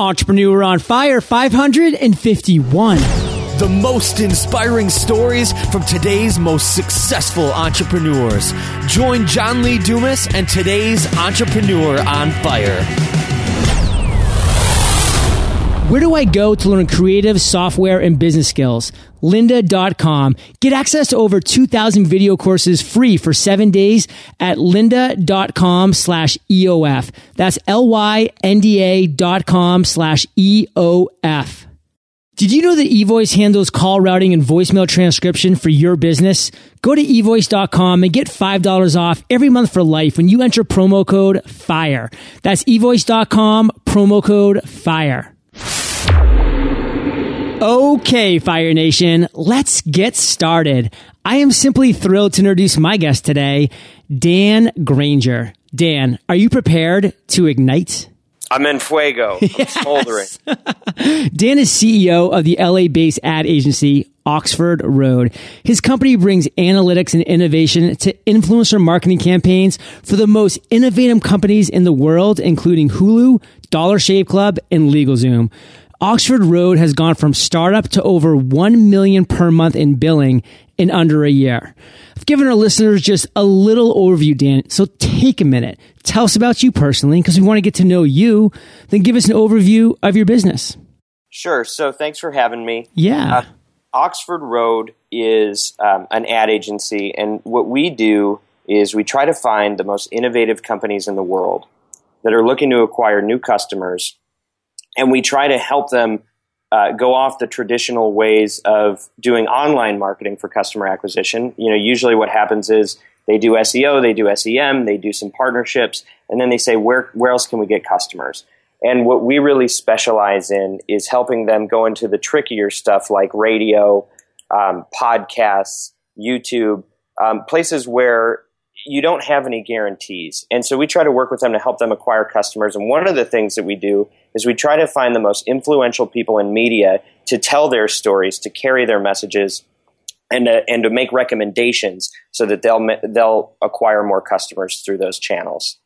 Entrepreneur on Fire 551. The most inspiring stories from today's most successful entrepreneurs. Join John Lee Dumas and today's Entrepreneur on Fire. Where do I go to learn creative software and business skills? lynda.com. Get access to over 2000 video courses free for seven days at lynda.com slash EOF. That's L-Y-N-D-A dot com slash EOF. Did you know that eVoice handles call routing and voicemail transcription for your business? Go to evoice.com and get $5 off every month for life when you enter promo code FIRE. That's evoice.com, promo code FIRE. Okay, Fire Nation, let's get started. I am simply thrilled to introduce my guest today, Dan Granger. Dan, are you prepared to ignite? I'm in fuego. I'm yes. smoldering. Dan is CEO of the LA based ad agency Oxford Road. His company brings analytics and innovation to influencer marketing campaigns for the most innovative companies in the world, including Hulu, Dollar Shave Club, and LegalZoom. Oxford Road has gone from startup to over 1 million per month in billing in under a year. I've given our listeners just a little overview, Dan. So take a minute. Tell us about you personally because we want to get to know you. Then give us an overview of your business. Sure. So thanks for having me. Yeah. Uh, Oxford Road is um, an ad agency, and what we do is we try to find the most innovative companies in the world that are looking to acquire new customers and we try to help them uh, go off the traditional ways of doing online marketing for customer acquisition. You know, usually what happens is they do SEO, they do SEM, they do some partnerships, and then they say, where, where else can we get customers? And what we really specialize in is helping them go into the trickier stuff like radio, um, podcasts, YouTube, um, places where you don't have any guarantees. And so we try to work with them to help them acquire customers. And one of the things that we do is we try to find the most influential people in media to tell their stories, to carry their messages, and to, and to make recommendations so that they'll they'll acquire more customers through those channels.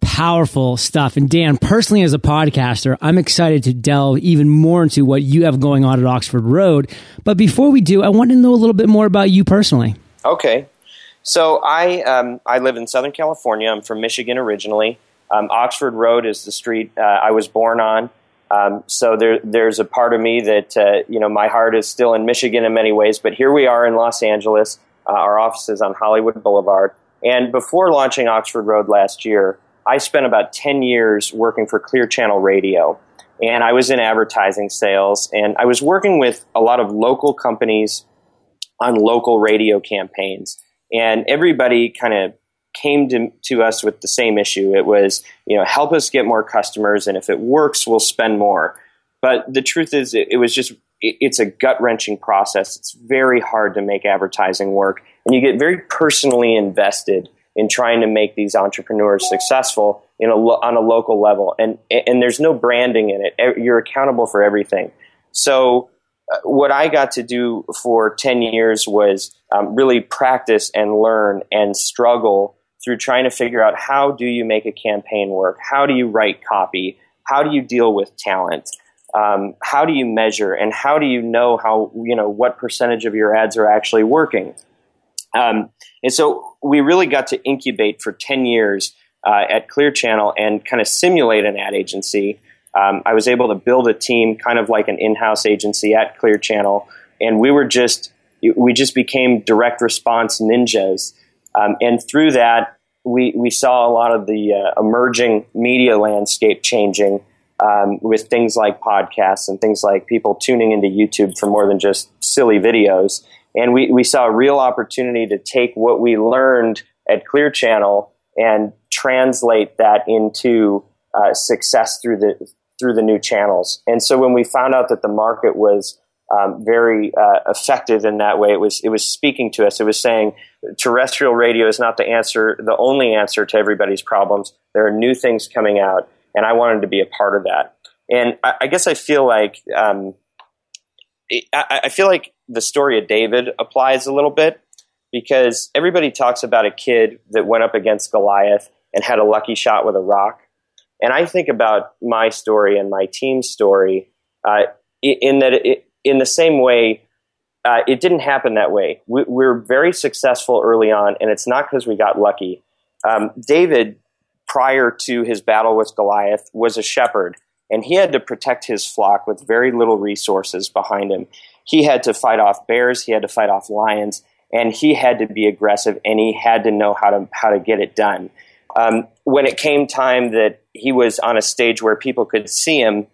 Powerful stuff. And Dan, personally as a podcaster, I'm excited to delve even more into what you have going on at Oxford Road. But before we do, I want to know a little bit more about you personally. Okay. So I um, I live in Southern California. I'm from Michigan originally. Um, Oxford Road is the street uh, I was born on. Um, so there, there's a part of me that uh, you know my heart is still in Michigan in many ways, but here we are in Los Angeles. Uh, our office is on Hollywood Boulevard. And before launching Oxford Road last year, I spent about 10 years working for Clear Channel Radio. And I was in advertising sales, and I was working with a lot of local companies on local radio campaigns. And everybody kind of came to, to us with the same issue. It was, you know, help us get more customers, and if it works, we'll spend more. But the truth is, it, it was just, it, it's a gut wrenching process. It's very hard to make advertising work, and you get very personally invested in trying to make these entrepreneurs successful in a, on a local level. And, and there's no branding in it. You're accountable for everything. So, uh, what I got to do for 10 years was um, really practice and learn and struggle through trying to figure out how do you make a campaign work? How do you write copy? How do you deal with talent? Um, how do you measure and how do you know how you know what percentage of your ads are actually working? Um, and so we really got to incubate for 10 years uh, at Clear Channel and kind of simulate an ad agency. Um, I was able to build a team kind of like an in-house agency at Clear Channel, and we were just we just became direct response ninjas. Um, and through that, we, we saw a lot of the uh, emerging media landscape changing um, with things like podcasts and things like people tuning into YouTube for more than just silly videos. And we, we saw a real opportunity to take what we learned at Clear Channel and translate that into uh, success through the through the new channels. And so when we found out that the market was um, very uh, effective in that way. It was it was speaking to us. It was saying terrestrial radio is not the answer, the only answer to everybody's problems. There are new things coming out, and I wanted to be a part of that. And I, I guess I feel like um, I, I feel like the story of David applies a little bit because everybody talks about a kid that went up against Goliath and had a lucky shot with a rock. And I think about my story and my team's story uh, in that it, in the same way, uh, it didn't happen that way. We, we're very successful early on, and it's not because we got lucky. Um, David, prior to his battle with Goliath, was a shepherd, and he had to protect his flock with very little resources behind him. He had to fight off bears, he had to fight off lions, and he had to be aggressive, and he had to know how to how to get it done. Um, when it came time that he was on a stage where people could see him,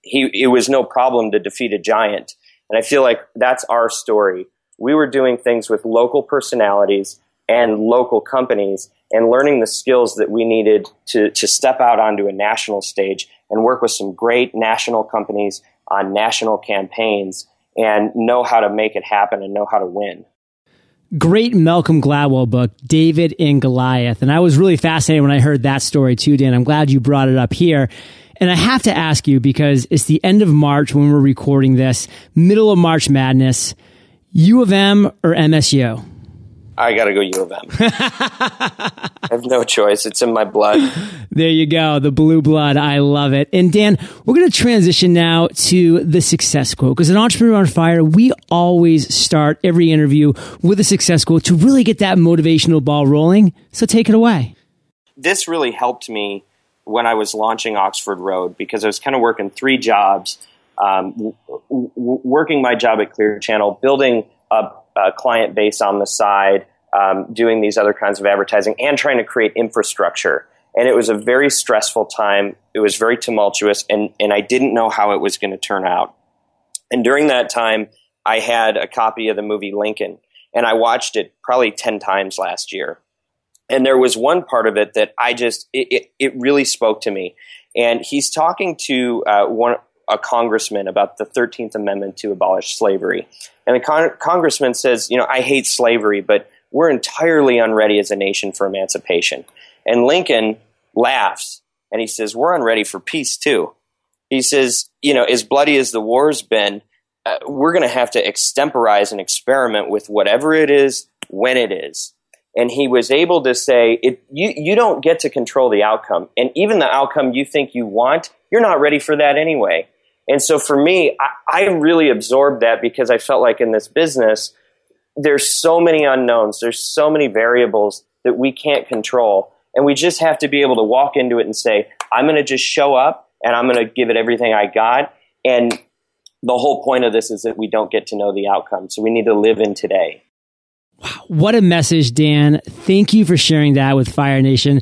he it was no problem to defeat a giant. And I feel like that's our story. We were doing things with local personalities and local companies and learning the skills that we needed to, to step out onto a national stage and work with some great national companies on national campaigns and know how to make it happen and know how to win. Great Malcolm Gladwell book, David and Goliath. And I was really fascinated when I heard that story too, Dan. I'm glad you brought it up here. And I have to ask you because it's the end of March when we're recording this, middle of March madness. U of M or MSU? I got to go U of M. I have no choice. It's in my blood. There you go. The blue blood. I love it. And Dan, we're going to transition now to the success quote because an entrepreneur on fire, we always start every interview with a success quote to really get that motivational ball rolling. So take it away. This really helped me when I was launching Oxford Road because I was kind of working three jobs, um, w- w- working my job at Clear Channel, building a, a client base on the side, um, doing these other kinds of advertising, and trying to create infrastructure. And it was a very stressful time. It was very tumultuous, and, and I didn't know how it was going to turn out. And during that time, I had a copy of the movie Lincoln, and I watched it probably 10 times last year and there was one part of it that I just it, it, it really spoke to me. And he's talking to uh, one a congressman about the Thirteenth Amendment to abolish slavery, and the con- congressman says, "You know, I hate slavery, but we're entirely unready as a nation for emancipation." And Lincoln laughs and he says, "We're unready for peace too." He says, "You know, as bloody as the war's been." Uh, we're going to have to extemporize and experiment with whatever it is when it is and he was able to say it, you, you don't get to control the outcome and even the outcome you think you want you're not ready for that anyway. And so for me I, I really absorbed that because i felt like in this business there's so many unknowns there's so many variables that we can't control and we just have to be able to walk into it and say i'm going to just show up and i'm going to give it everything i got and the whole point of this is that we don't get to know the outcome so we need to live in today Wow, what a message, Dan. Thank you for sharing that with Fire Nation.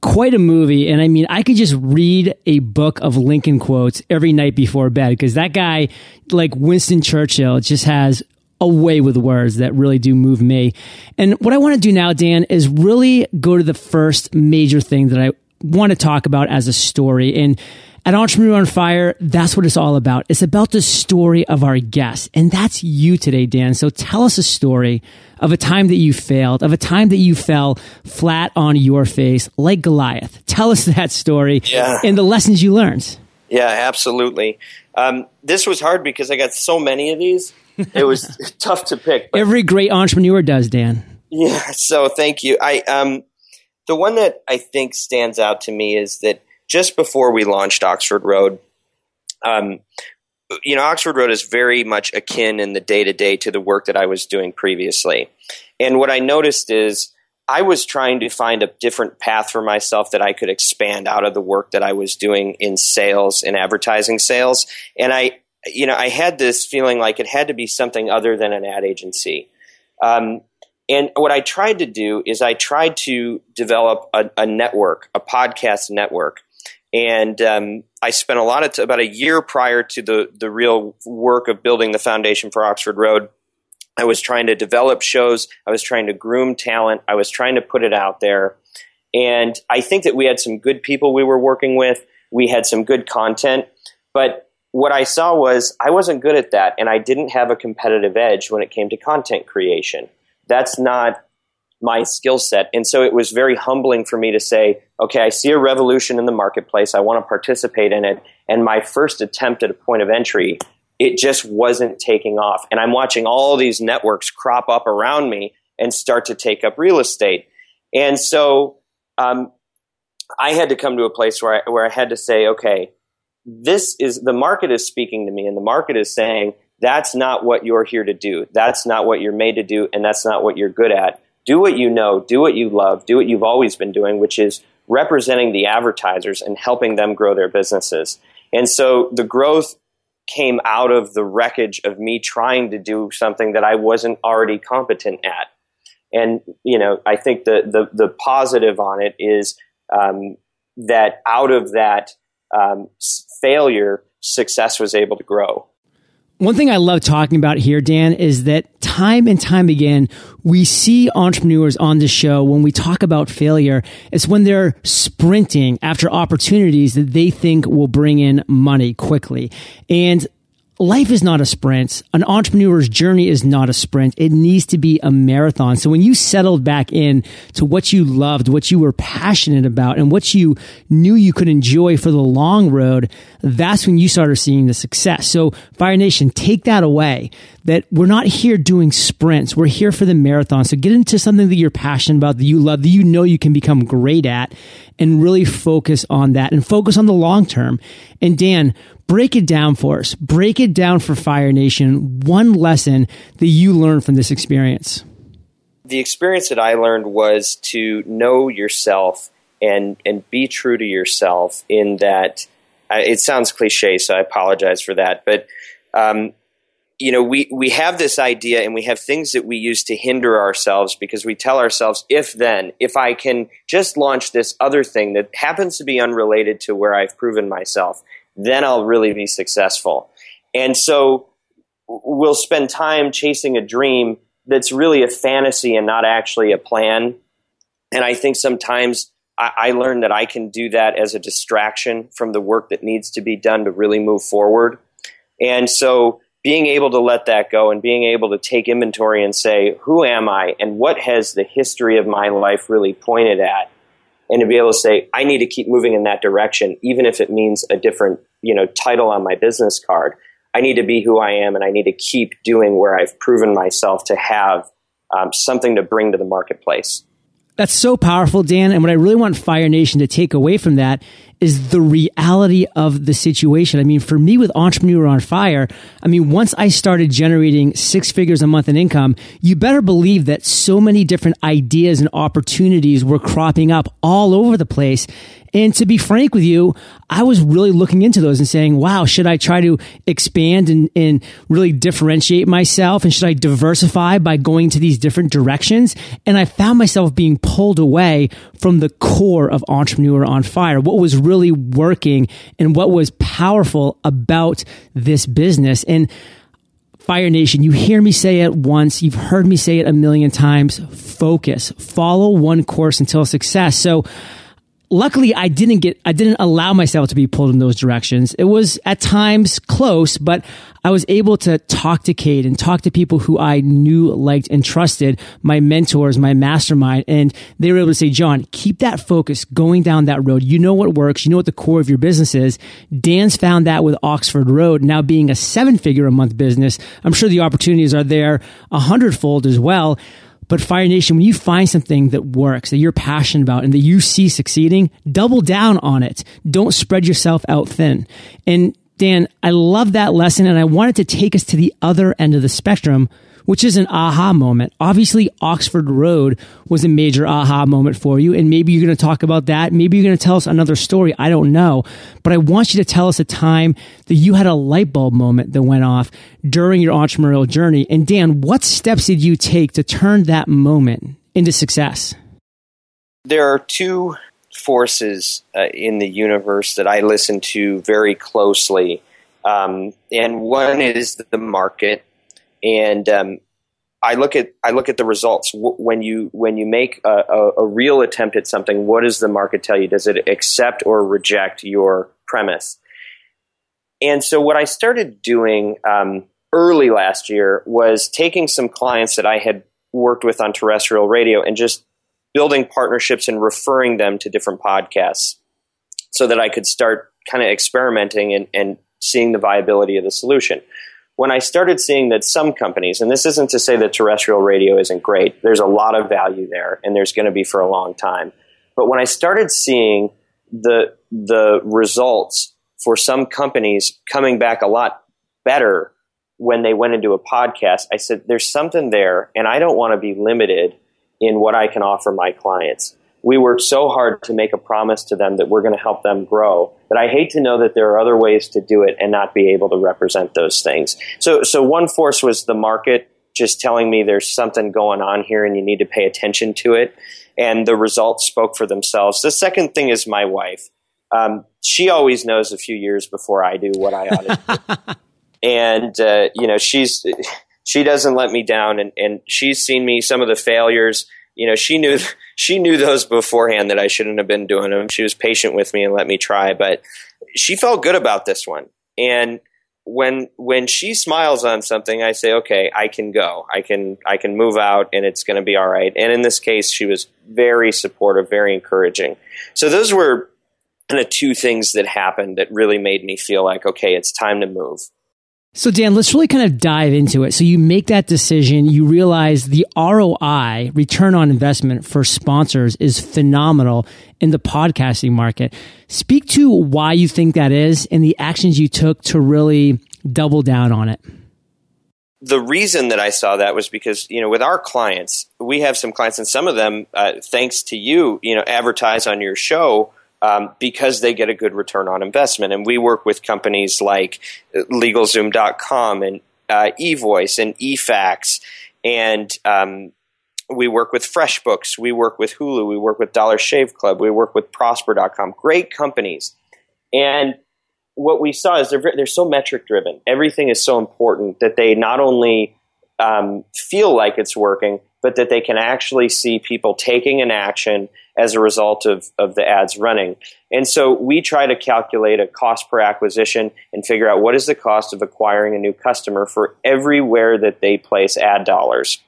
Quite a movie. And I mean, I could just read a book of Lincoln quotes every night before bed because that guy, like Winston Churchill, just has a way with words that really do move me. And what I want to do now, Dan, is really go to the first major thing that I want to talk about as a story. And at Entrepreneur on Fire, that's what it's all about. It's about the story of our guests. And that's you today, Dan. So tell us a story of a time that you failed, of a time that you fell flat on your face like Goliath. Tell us that story yeah. and the lessons you learned. Yeah, absolutely. Um, this was hard because I got so many of these. It was tough to pick. But, Every great entrepreneur does, Dan. Yeah. So thank you. I um, the one that I think stands out to me is that just before we launched Oxford Road, um, you know, Oxford Road is very much akin in the day to day to the work that I was doing previously. And what I noticed is I was trying to find a different path for myself that I could expand out of the work that I was doing in sales and advertising sales. And I, you know, I had this feeling like it had to be something other than an ad agency. Um, and what I tried to do is I tried to develop a, a network, a podcast network and um, I spent a lot of t- about a year prior to the the real work of building the foundation for Oxford Road. I was trying to develop shows. I was trying to groom talent. I was trying to put it out there. And I think that we had some good people we were working with. We had some good content. But what I saw was I wasn't good at that. And I didn't have a competitive edge when it came to content creation. That's not my skill set. And so it was very humbling for me to say, okay, I see a revolution in the marketplace. I want to participate in it. And my first attempt at a point of entry, it just wasn't taking off. And I'm watching all these networks crop up around me and start to take up real estate. And so um, I had to come to a place where I, where I had to say, okay, this is the market is speaking to me, and the market is saying that's not what you're here to do. That's not what you're made to do, and that's not what you're good at. Do what you know, do what you love, do what you've always been doing, which is representing the advertisers and helping them grow their businesses. And so the growth came out of the wreckage of me trying to do something that I wasn't already competent at. And you know, I think the the, the positive on it is um, that out of that um, failure, success was able to grow. One thing I love talking about here, Dan, is that time and time again, we see entrepreneurs on the show when we talk about failure, it's when they're sprinting after opportunities that they think will bring in money quickly. And life is not a sprint. An entrepreneur's journey is not a sprint. It needs to be a marathon. So when you settled back in to what you loved, what you were passionate about, and what you knew you could enjoy for the long road, that's when you started seeing the success. So Fire Nation, take that away that we're not here doing sprints. We're here for the marathon. So get into something that you're passionate about, that you love, that you know you can become great at and really focus on that and focus on the long term. And Dan, break it down for us. Break it down for Fire Nation. One lesson that you learned from this experience. The experience that I learned was to know yourself and and be true to yourself. In that, uh, it sounds cliche, so I apologize for that. But um, you know, we we have this idea, and we have things that we use to hinder ourselves because we tell ourselves, if then, if I can just launch this other thing that happens to be unrelated to where I've proven myself, then I'll really be successful. And so we'll spend time chasing a dream that's really a fantasy and not actually a plan. And I think sometimes I, I learned that I can do that as a distraction from the work that needs to be done to really move forward. And so being able to let that go and being able to take inventory and say, who am I and what has the history of my life really pointed at? and to be able to say, I need to keep moving in that direction, even if it means a different, you know, title on my business card. I need to be who I am, and I need to keep doing where I've proven myself to have um, something to bring to the marketplace. That's so powerful, Dan. And what I really want Fire Nation to take away from that is the reality of the situation. I mean, for me with Entrepreneur on Fire, I mean, once I started generating six figures a month in income, you better believe that so many different ideas and opportunities were cropping up all over the place. And to be frank with you, I was really looking into those and saying, wow, should I try to expand and, and really differentiate myself? And should I diversify by going to these different directions? And I found myself being pulled away from the core of Entrepreneur on Fire, what was really working and what was powerful about this business. And Fire Nation, you hear me say it once, you've heard me say it a million times. Focus, follow one course until success. So luckily I didn't get, I didn't allow myself to be pulled in those directions. It was at times close, but I was able to talk to Kate and talk to people who I knew, liked, and trusted, my mentors, my mastermind. And they were able to say, John, keep that focus going down that road. You know what works. You know what the core of your business is. Dan's found that with Oxford Road now being a seven figure a month business. I'm sure the opportunities are there a hundredfold as well. But Fire Nation, when you find something that works, that you're passionate about, and that you see succeeding, double down on it. Don't spread yourself out thin. And Dan, I love that lesson, and I wanted to take us to the other end of the spectrum which is an aha moment. Obviously, Oxford Road was a major aha moment for you. And maybe you're going to talk about that. Maybe you're going to tell us another story. I don't know. But I want you to tell us a time that you had a light bulb moment that went off during your entrepreneurial journey. And Dan, what steps did you take to turn that moment into success? There are two forces uh, in the universe that I listen to very closely. Um, and one is the market, and um, I look at I look at the results when you when you make a, a, a, real attempt at something. What does the market tell you? Does it accept or reject your premise? And so, what I started doing um, early last year was taking some clients that I had worked with on terrestrial radio and just building partnerships and referring them to different podcasts, so that I could start kind of experimenting and, and seeing the viability of the solution when I started seeing that some companies, and this isn't to say that terrestrial radio isn't great, there's a lot of value there, and there's going to be for a long time. But when I started seeing the the results for some companies coming back a lot better when they went into a podcast, I said, there's something there, and I don't want to be limited in what I can offer my clients. We work so hard to make a promise to them that we're going to help them grow that I hate to know that there are other ways to do it and not be able to represent those things. So, so one force was the market just telling me there's something going on here and you need to pay attention to it. And the results spoke for themselves. The second thing is my wife. Um, she always knows a few years before I do what I ought to do. and, uh, you know, she's, she doesn't let me down and, and she's seen me, some of the failures, you know, she knew, she knew those beforehand that I shouldn't have been doing them. She was patient with me and let me try, but she felt good about this one. And, when when she smiles on something, I say, okay, I can go. I can I can move out, and it's going to be all right. And in this case, she was very supportive, very encouraging. So those were kind of two things that happened that really made me feel like, okay, it's time to move. So, Dan, let's really kind of dive into it. So, you make that decision, you realize the ROI, return on investment for sponsors, is phenomenal in the podcasting market. Speak to why you think that is and the actions you took to really double down on it. The reason that I saw that was because, you know, with our clients, we have some clients, and some of them, uh, thanks to you, you know, advertise on your show um, because they get a good return on investment. And we work with companies like LegalZoom.com and uh, eVoice and eFax, and um, we work with FreshBooks, we work with Hulu, we work with Dollar Shave Club, we work with Prosper.com. Great companies, and what we saw is they're they're so metric driven. Everything is so important that they not only um, feel like it's working, but that they can actually see people taking an action as a result of, of the ads running. And so we try to calculate a cost per acquisition and figure out what is the cost of acquiring a new customer for everywhere that they place ad dollars.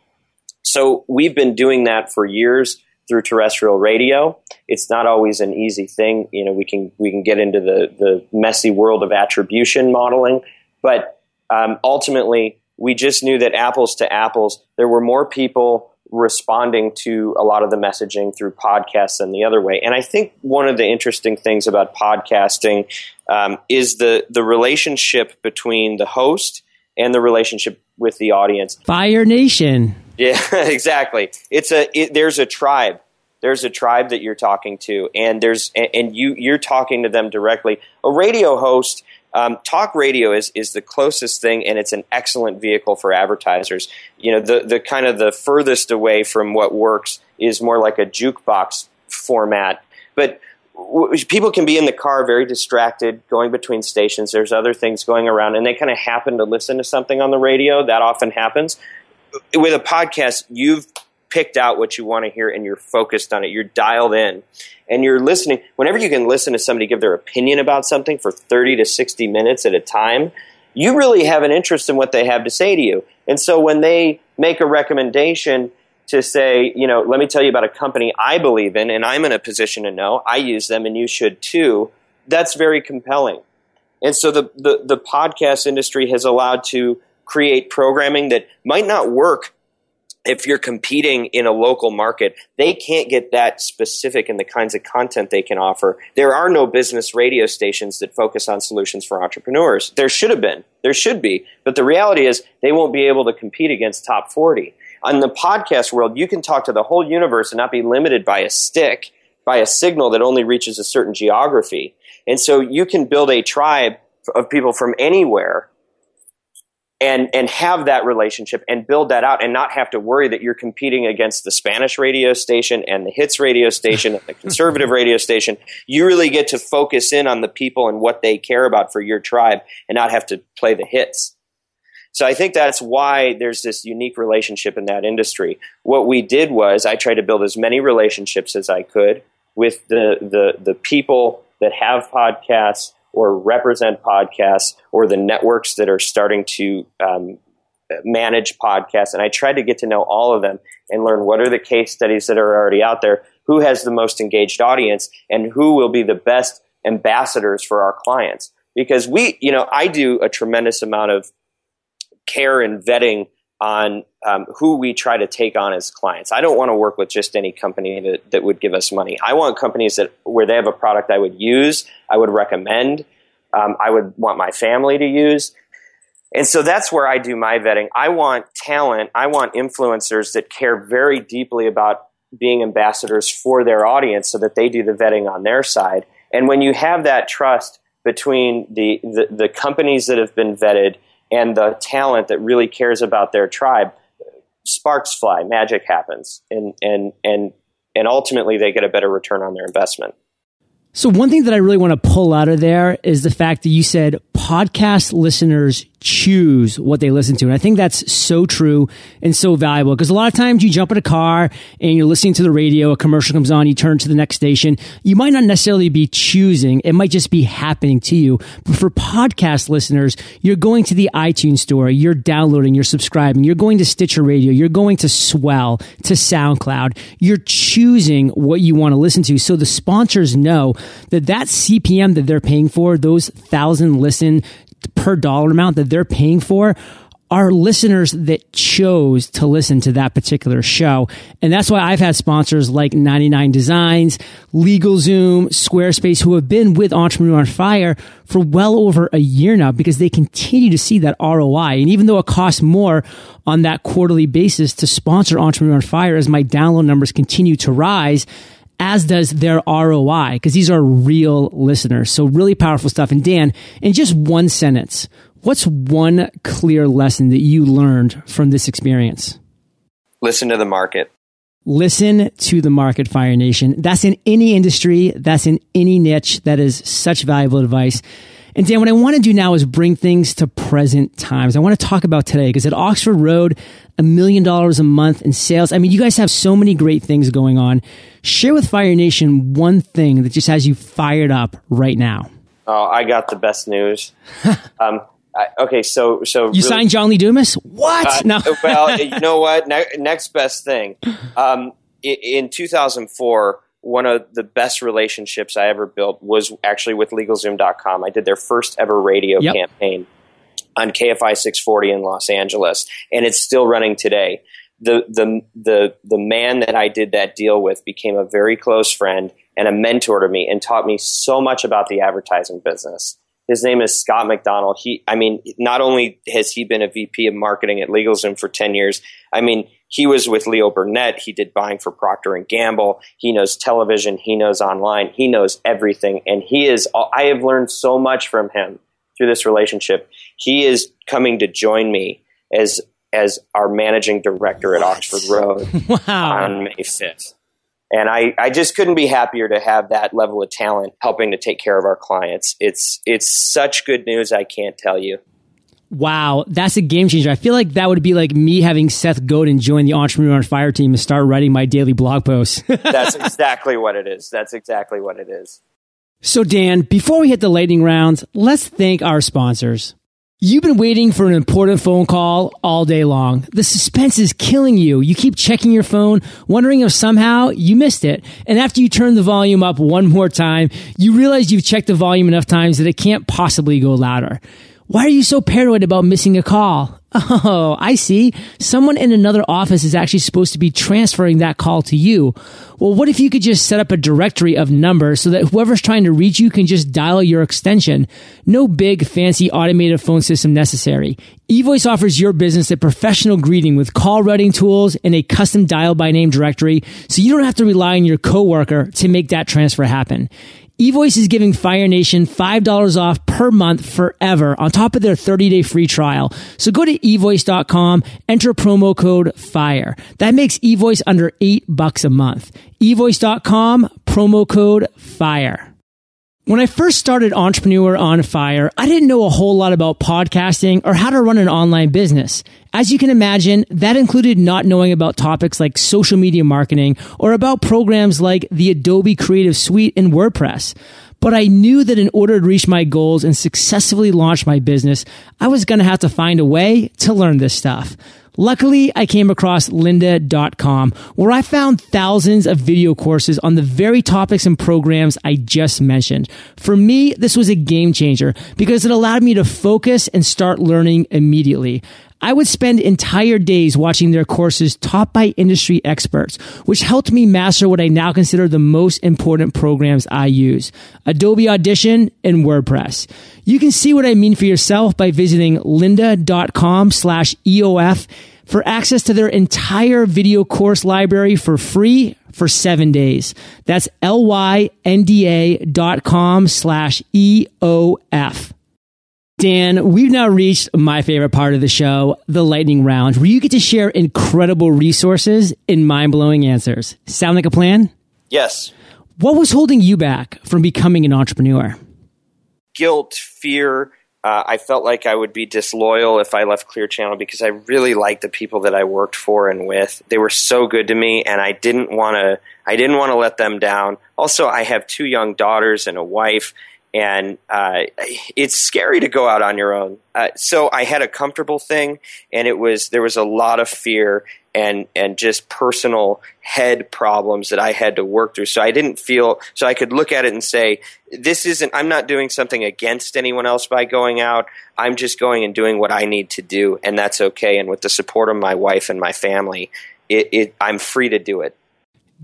So we've been doing that for years through terrestrial radio. It's not always an easy thing. You know, we can we can get into the the messy world of attribution modeling, but um, ultimately we just knew that apples to apples, there were more people responding to a lot of the messaging through podcasts than the other way. And I think one of the interesting things about podcasting um, is the the relationship between the host and the relationship with the audience. Fire Nation. Yeah, exactly. It's a it, there's a tribe. There's a tribe that you're talking to, and there's and you you're talking to them directly. A radio host um, talk radio is is the closest thing, and it's an excellent vehicle for advertisers. You know, the the kind of the furthest away from what works is more like a jukebox format, but people can be in the car very distracted going between stations. There's other things going around and they kind of happen to listen to something on the radio. That often happens. With a podcast you've picked out what you want to hear and you're focused on it you're dialed in and you're listening, whenever you can listen to somebody give their opinion about something for 30 to 60 minutes at a time, you really have an interest in what they have to say to you. And so when they make a recommendation to say, you know, let me tell you about a company I believe in and I'm in a position to know, I use them and you should too, that's very compelling. And so the, the, the podcast industry has allowed to create programming that might not work if you're competing in a local market, they can't get that specific in the kinds of content they can offer. There are no business radio stations that focus on solutions for entrepreneurs. There should have been. There should be. But the reality is they won't be able to compete against top 40. On the podcast world, you can talk to the whole universe and not be limited by a stick, by a signal that only reaches a certain geography. And so you can build a tribe of people from anywhere and and have that relationship and build that out and not have to worry that you're competing against the Spanish radio station and the hits radio station and the conservative radio station. You really get to focus in on the people and what they care about for your tribe and not have to play the hits. So I think that's why there's this unique relationship in that industry. What we did was I tried to build as many relationships as I could with the the the people that have podcasts or represent podcasts or the networks that are starting to um, manage podcasts. And I tried to get to know all of them and learn what are the case studies that are already out there, who has the most engaged audience, and who will be the best ambassadors for our clients. Because we, you know, I do a tremendous amount of care and vetting on um, who we try to take on as clients. I don't want to work with just any company that, that would give us money. I want companies that where they have a product I would use, I would recommend, um, I would want my family to use. And so that's where I do my vetting. I want talent, I want influencers that care very deeply about being ambassadors for their audience so that they do the vetting on their side. And when you have that trust between the, the, the companies that have been vetted and the talent that really cares about their tribe, sparks fly, magic happens, and and and and ultimately they get a better return on their investment. So one thing that I really want to pull out of there is the fact that you said podcast listeners choose what they listen to. And I think that's so true and so valuable because a lot of times you jump in a car and you're listening to the radio, a commercial comes on, you turn to the next station. You might not necessarily be choosing. It might just be happening to you. But for podcast listeners, you're going to the iTunes store, you're downloading, you're subscribing, you're going to Stitcher Radio, you're going to Swell, to SoundCloud. You're choosing what you want to listen to. So the sponsors know that that CPM that they're paying for, those thousand per dollar amount that they're paying for are listeners that chose to listen to that particular show. And that's why I've had sponsors like 99 Designs, LegalZoom, Squarespace, who have been with Entrepreneur on Fire for well over a year now because they continue to see that ROI. And even though it costs more on that quarterly basis to sponsor Entrepreneur on Fire as my download numbers continue to rise, as does their ROI, because these are real listeners. So really powerful stuff. And Dan, in just one sentence, what's one clear lesson that you learned from this experience? Listen to the market. Listen to the market, Fire Nation. That's in any industry. That's in any niche. That is such valuable advice. And Dan, what I want to do now is bring things to present times. I want to talk about today because at Oxford Road, a million dollars a month in sales. I mean, you guys have so many great things going on. Share with Fire Nation one thing that just has you fired up right now. Oh, I got the best news. um, I, okay, so so you really, signed John Lee Dumas? What? Uh, no. well, you know what? Ne- next best thing. Um, in, in 2004 one of the best relationships I ever built was actually with LegalZoom.com. I did their first ever radio yep. campaign on KFI 640 in Los Angeles, and it's still running today. The, the, the, the man that I did that deal with became a very close friend and a mentor to me and taught me so much about the advertising business. His name is Scott McDonald. He, I mean, not only has he been a VP of marketing at LegalZoom for 10 years, I mean, he was with Leo Burnett. He did buying for Procter and Gamble. He knows television. He knows online. He knows everything. And he is, I have learned so much from him through this relationship. He is coming to join me as, as our managing director at Oxford Road wow. on May 5th. And I, I just couldn't be happier to have that level of talent helping to take care of our clients. It's, it's such good news. I can't tell you. Wow, that's a game changer. I feel like that would be like me having Seth Godin join the Entrepreneur on Fire team and start writing my daily blog posts. that's exactly what it is. That's exactly what it is. So, Dan, before we hit the lightning rounds, let's thank our sponsors. You've been waiting for an important phone call all day long. The suspense is killing you. You keep checking your phone, wondering if somehow you missed it. And after you turn the volume up one more time, you realize you've checked the volume enough times that it can't possibly go louder. Why are you so paranoid about missing a call? Oh, I see. Someone in another office is actually supposed to be transferring that call to you. Well, what if you could just set up a directory of numbers so that whoever's trying to reach you can just dial your extension? No big fancy automated phone system necessary. eVoice offers your business a professional greeting with call routing tools and a custom dial by name directory so you don't have to rely on your coworker to make that transfer happen eVoice is giving Fire Nation $5 off per month forever on top of their 30 day free trial. So go to evoice.com, enter promo code FIRE. That makes eVoice under eight bucks a month. evoice.com, promo code FIRE. When I first started Entrepreneur on Fire, I didn't know a whole lot about podcasting or how to run an online business. As you can imagine, that included not knowing about topics like social media marketing or about programs like the Adobe Creative Suite and WordPress. But I knew that in order to reach my goals and successfully launch my business, I was going to have to find a way to learn this stuff. Luckily, I came across lynda.com where I found thousands of video courses on the very topics and programs I just mentioned. For me, this was a game changer because it allowed me to focus and start learning immediately. I would spend entire days watching their courses taught by industry experts, which helped me master what I now consider the most important programs I use Adobe Audition and WordPress. You can see what I mean for yourself by visiting lynda.com slash EOF for access to their entire video course library for free for seven days. That's L-Y-N-D-A dot com slash E-O-F. Dan, we've now reached my favorite part of the show, the lightning round, where you get to share incredible resources and mind blowing answers. Sound like a plan? Yes. What was holding you back from becoming an entrepreneur? Guilt, fear. Uh, I felt like I would be disloyal if I left Clear Channel because I really liked the people that I worked for and with. They were so good to me, and I didn't want to. I didn't want to let them down. Also, I have two young daughters and a wife, and uh, it's scary to go out on your own. Uh, so I had a comfortable thing, and it was there was a lot of fear and and just personal head problems that I had to work through. So I didn't feel so I could look at it and say, this isn't. I'm not doing something against anyone else by going out. I'm just going and doing what I need to do, and that's okay. And with the support of my wife and my family, it, it I'm free to do it.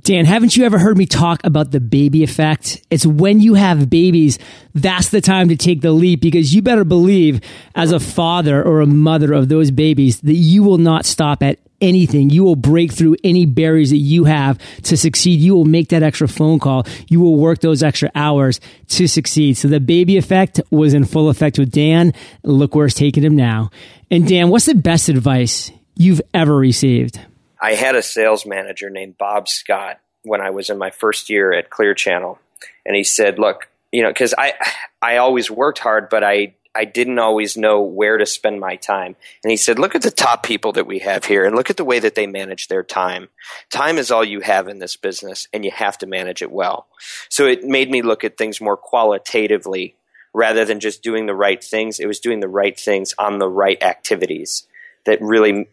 Dan, haven't you ever heard me talk about the baby effect? It's when you have babies, that's the time to take the leap because you better believe as a father or a mother of those babies that you will not stop at anything. You will break through any barriers that you have to succeed. You will make that extra phone call. You will work those extra hours to succeed. So the baby effect was in full effect with Dan. Look where it's taking him now. And Dan, what's the best advice you've ever received? I had a sales manager named Bob Scott when I was in my first year at Clear Channel, and he said, "Look, you know, because I I always worked hard, but I I didn't always know where to spend my time." And he said, "Look at the top people that we have here, and look at the way that they manage their time. Time is all you have in this business, and you have to manage it well." So it made me look at things more qualitatively rather than just doing the right things. It was doing the right things on the right activities that really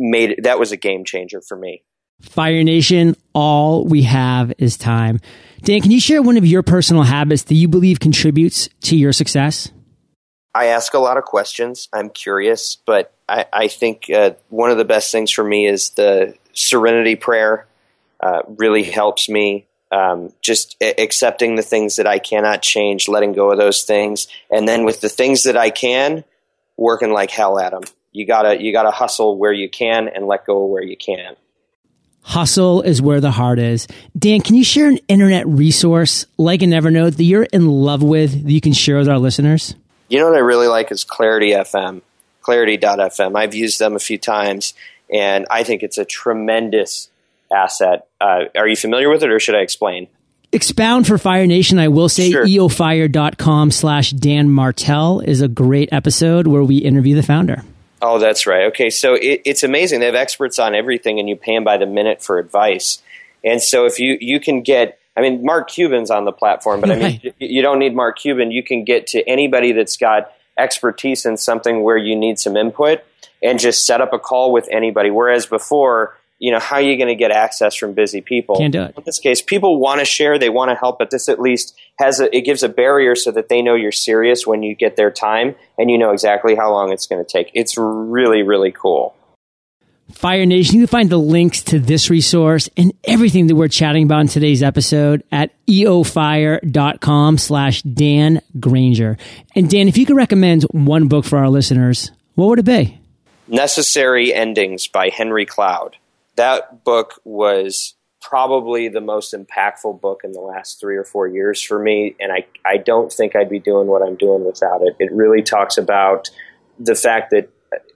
made it, that was a game changer for me. Fire Nation, all we have is time. Dan, can you share one of your personal habits that you believe contributes to your success? I ask a lot of questions. I'm curious, but I, I think uh, one of the best things for me is the serenity prayer. Uh, really helps me. Um, just accepting the things that I cannot change, letting go of those things, and then with the things that I can, working like hell at them you gotta you gotta hustle where you can and let go where you can. Hustle is where the heart is. Dan, can you share an internet resource like an Evernote that you're in love with that you can share with our listeners? You know what I really like is Clarity FM, Clarity.fm. I've used them a few times, and I think it's a tremendous asset. Uh, are you familiar with it, or should I explain? Expound for Fire Nation. I will say sure. eofire.com slash Dan Martell is a great episode where we interview the founder. Oh, that's right. Okay, so it, it's amazing. They have experts on everything, and you pay them by the minute for advice. And so if you you can get, I mean, Mark Cuban's on the platform, but I mean, you don't need Mark Cuban. You can get to anybody that's got expertise in something where you need some input, and just set up a call with anybody. Whereas before, you know, how are you going to get access from busy people? Can't do it. In this case, people want to share, they want to help, but this at least has a, it gives a barrier so that they know you're serious when you get their time and you know exactly how long it's going to take. It's really, really cool. Fire Nation, you can find the links to this resource and everything that we're chatting about in today's episode at eofire.com slash Dan Granger. And Dan, if you could recommend one book for our listeners, what would it be? Necessary Endings by Henry Cloud that book was probably the most impactful book in the last three or four years for me. And I, I don't think I'd be doing what I'm doing without it. It really talks about the fact that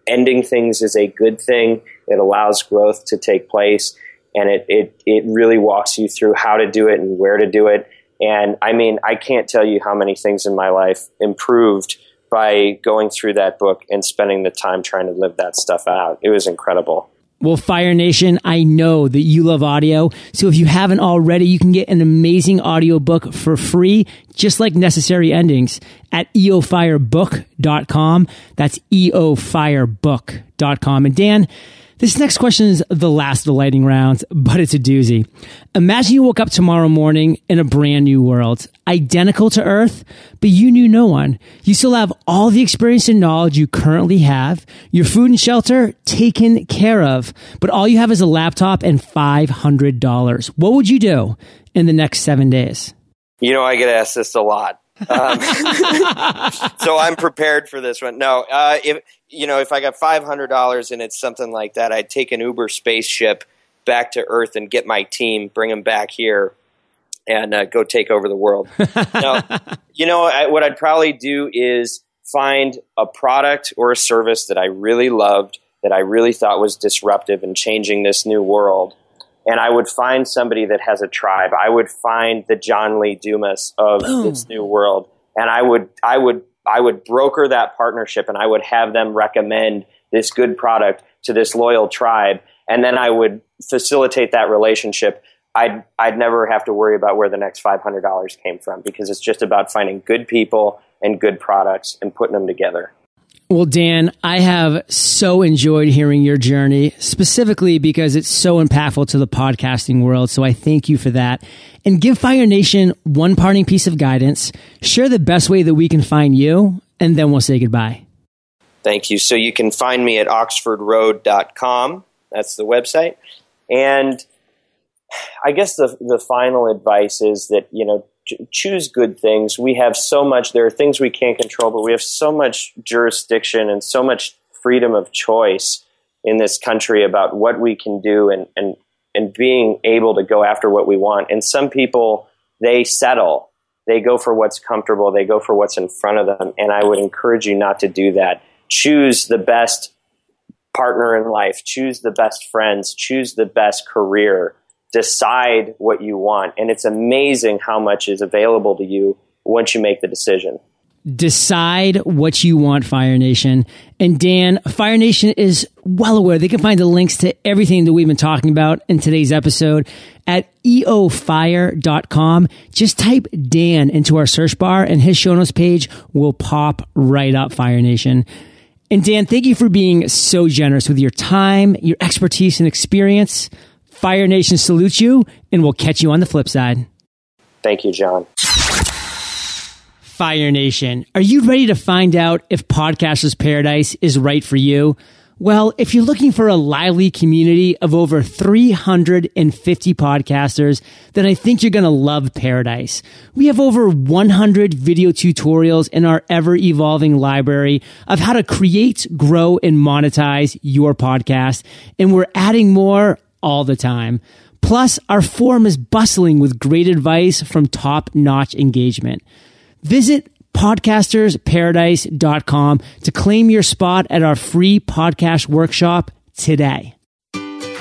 ending things is a good thing. It allows growth to take place. And it, it, it really walks you through how to do it and where to do it. And I mean, I can't tell you how many things in my life improved by going through that book and spending the time trying to live that stuff out. It was incredible. Well, Fire Nation, I know that you love audio. So if you haven't already, you can get an amazing audiobook for free, just like Necessary Endings at eofirebook.com. That's eofirebook.com. And Dan, This next question is the last of the lightning rounds, but it's a doozy. Imagine you woke up tomorrow morning in a brand new world, identical to Earth, but you knew no one. You still have all the experience and knowledge you currently have, your food and shelter taken care of, but all you have is a laptop and $500. What would you do in the next seven days? You know, I get asked this a lot. Um, so I'm prepared for this one. No, uh, if you know, if I got five hundred dollars and it's something like that, I'd take an Uber spaceship back to Earth and get my team, bring them back here, and uh, go take over the world. now, you know, I, what I'd probably do is find a product or a service that I really loved, that I really thought was disruptive and changing this new world and I would find somebody that has a tribe. I would find the John Lee Dumas of Boom. this new world, and I would I would I would broker that partnership, and I would have them recommend this good product to this loyal tribe, and then I would facilitate that relationship. I'd I'd never have to worry about where the next five hundred dollars came from because it's just about finding good people and good products and putting them together. Well, Dan, I have so enjoyed hearing your journey, specifically because it's so impactful to the podcasting world. So I thank you for that. And give Fire Nation one parting piece of guidance. Share the best way that we can find you, and then we'll say goodbye. Thank you. So you can find me at oxfordroad.com. That's the website. And I guess the the final advice is that, you know, choose good things. We have so much, there are things we can't control, but we have so much jurisdiction and so much freedom of choice in this country about what we can do and, and, and being able to go after what we want. And some people, they settle. They go for what's comfortable. They go for what's in front of them. And I would encourage you not to do that. Choose the best partner in life. Choose the best friends. Choose the best career decide what you want. And it's amazing how much is available to you once you make the decision. Decide what you want, Fire Nation. And Dan, Fire Nation is well aware. They can find the links to everything that we've been talking about in today's episode at eofire.com. Just type Dan into our search bar and his show notes page will pop right up, Fire Nation. And Dan, thank you for being so generous with your time, your expertise and experience. Fire Nation salutes you, and we'll catch you on the flip side. Thank you, John. Fire Nation, are you ready to find out if Podcasters Paradise is right for you? Well, if you're looking for a lively community of over 350 podcasters, then I think you're going to love Paradise. We have over 100 video tutorials in our ever evolving library of how to create, grow, and monetize your podcast. And we're adding more all the time. Plus, our forum is bustling with great advice from top notch engagement. Visit podcastersparadise.com to claim your spot at our free podcast workshop today.